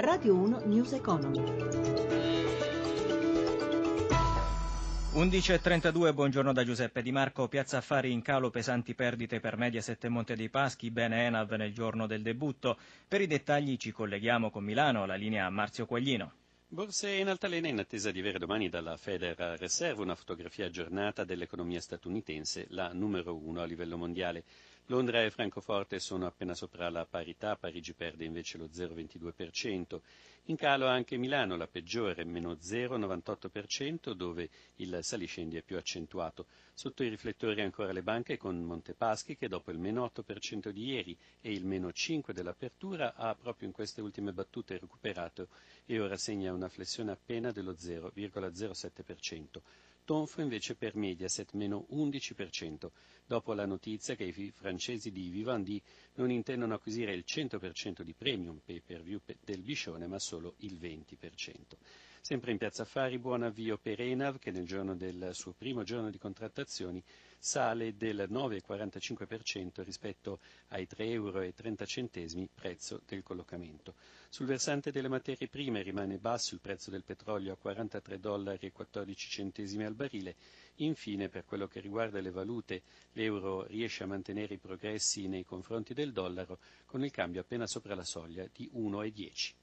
Radio 1 News Economy. 11.32, buongiorno da Giuseppe Di Marco. Piazza Affari in calo, pesanti perdite per Mediaset e Monte dei Paschi, bene Enav nel giorno del debutto. Per i dettagli ci colleghiamo con Milano, la linea Marzio Quaglino. Borse in altalena in attesa di avere domani dalla Federal Reserve una fotografia aggiornata dell'economia statunitense, la numero uno a livello mondiale. Londra e Francoforte sono appena sopra la parità, Parigi perde invece lo 0,22%. In calo anche Milano, la peggiore, meno 0,98%, dove il saliscendi è più accentuato. Sotto i riflettori ancora le banche con Montepaschi che dopo il meno 8% di ieri e il meno 5% dell'apertura ha proprio in queste ultime battute recuperato e ora segna una flessione appena dello 0,07%. Tonfo invece per Mediaset meno 11%, dopo la notizia che i francesi di Vivendi non intendono acquisire il 100% di premium pay per view del Biscione, ma solo il 20%. Sempre in Piazza Affari, buon avvio per Enav che nel giorno del suo primo giorno di contrattazioni sale del 9,45% rispetto ai 3,30 euro prezzo del collocamento. Sul versante delle materie prime rimane basso il prezzo del petrolio a 43 dollari 14 centesimi al barile. Infine, per quello che riguarda le valute, l'euro riesce a mantenere i progressi nei confronti del dollaro con il cambio appena sopra la soglia di 1,10.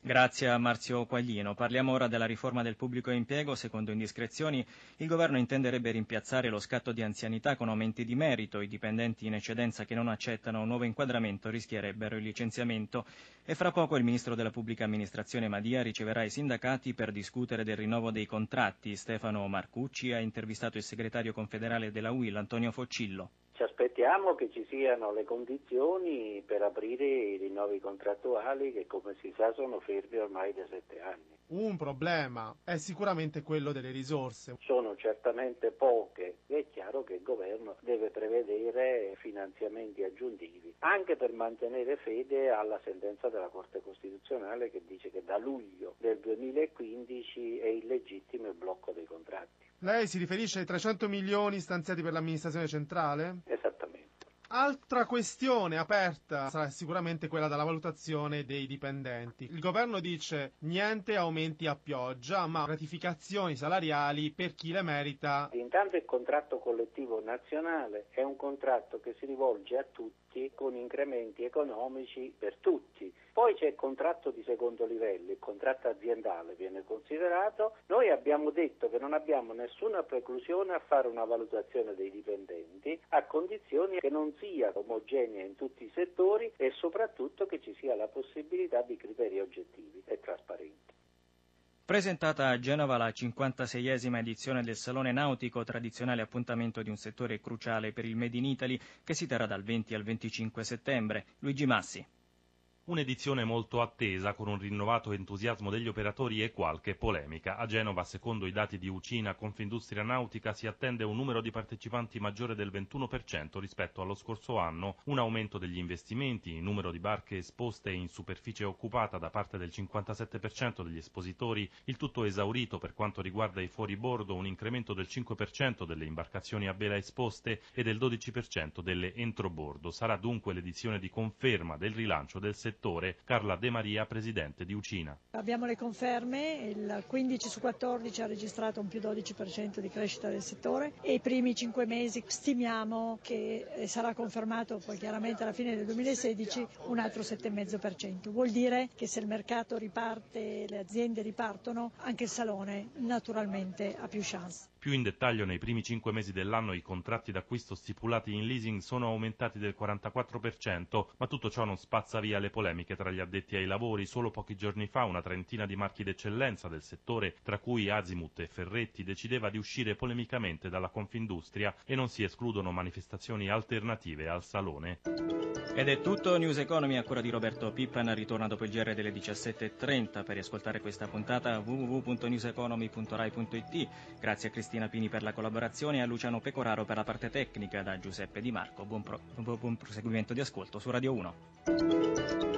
Grazie a Marzio Quaglino. Parliamo ora della riforma del pubblico impiego. Secondo indiscrezioni, il governo intenderebbe rimpiazzare lo scatto di anzianità con aumenti di merito. I dipendenti in eccedenza che non accettano un nuovo inquadramento rischierebbero il licenziamento. E fra poco il ministro della pubblica amministrazione Madia riceverà i sindacati per discutere del rinnovo dei contratti. Stefano Marcucci ha intervistato il segretario confederale della UIL, Antonio Foccillo. Ci aspettiamo che ci siano le condizioni per aprire i rinnovi contrattuali che come si sa sono fermi ormai da sette anni. Un problema è sicuramente quello delle risorse. Sono certamente poche e è chiaro che il governo deve prevedere finanziamenti aggiuntivi anche per mantenere fede alla sentenza della Corte Costituzionale che dice che da luglio del 2015 è illegittimo il blocco dei contratti. Lei si riferisce ai 300 milioni stanziati per l'amministrazione centrale? Esattamente. Altra questione aperta sarà sicuramente quella della valutazione dei dipendenti. Il governo dice niente aumenti a pioggia, ma gratificazioni salariali per chi le merita. Intanto il contratto collettivo nazionale è un contratto che si rivolge a tutti con incrementi economici per tutti. Poi c'è il contratto di secondo livello, il contratto aziendale viene considerato. Noi abbiamo detto che non abbiamo nessuna preclusione a fare una valutazione dei dipendenti a condizioni che non sia omogenea in tutti i settori e soprattutto che ci sia la possibilità di criteri oggettivi e trasparenti. Presentata a Genova la 56esima edizione del Salone Nautico, tradizionale appuntamento di un settore cruciale per il Made in Italy, che si terrà dal 20 al 25 settembre. Luigi Massi. Un'edizione molto attesa, con un rinnovato entusiasmo degli operatori e qualche polemica. A Genova, secondo i dati di Ucina Confindustria Nautica, si attende un numero di partecipanti maggiore del 21% rispetto allo scorso anno, un aumento degli investimenti, il numero di barche esposte in superficie occupata da parte del 57% degli espositori, il tutto esaurito per quanto riguarda i fuoribordo, un incremento del 5% delle imbarcazioni a vela esposte e del 12% delle entrobordo. Sarà dunque l'edizione di conferma del rilancio del settore settore. Carla De Maria, presidente di Ucina. Abbiamo le conferme, il 15 su 14 ha registrato un più 12% di crescita del settore e i primi 5 mesi stimiamo che eh, sarà confermato poi chiaramente alla fine del 2016 un altro 7,5%. Vuol dire che se il mercato riparte, le aziende ripartono, anche il salone naturalmente ha più chance. Più in dettaglio, nei primi 5 mesi dell'anno i contratti d'acquisto stipulati in leasing sono aumentati del 44%, ma tutto ciò non spazza via le polemiche tra gli addetti ai lavori. Solo pochi giorni fa una trentina di marchi d'eccellenza del settore, tra cui Azimut e Ferretti, decideva di uscire polemicamente dalla Confindustria e non si escludono manifestazioni alternative al Salone. Ed è tutto, News Economy a cura di Roberto Pippan, ritorna dopo il GR delle 17.30 per riascoltare questa puntata www.newseconomy.rai.it. Grazie a Cristina Pini per la collaborazione e a Luciano Pecoraro per la parte tecnica, da Giuseppe Di Marco. Buon, pro- buon proseguimento di ascolto su Radio 1.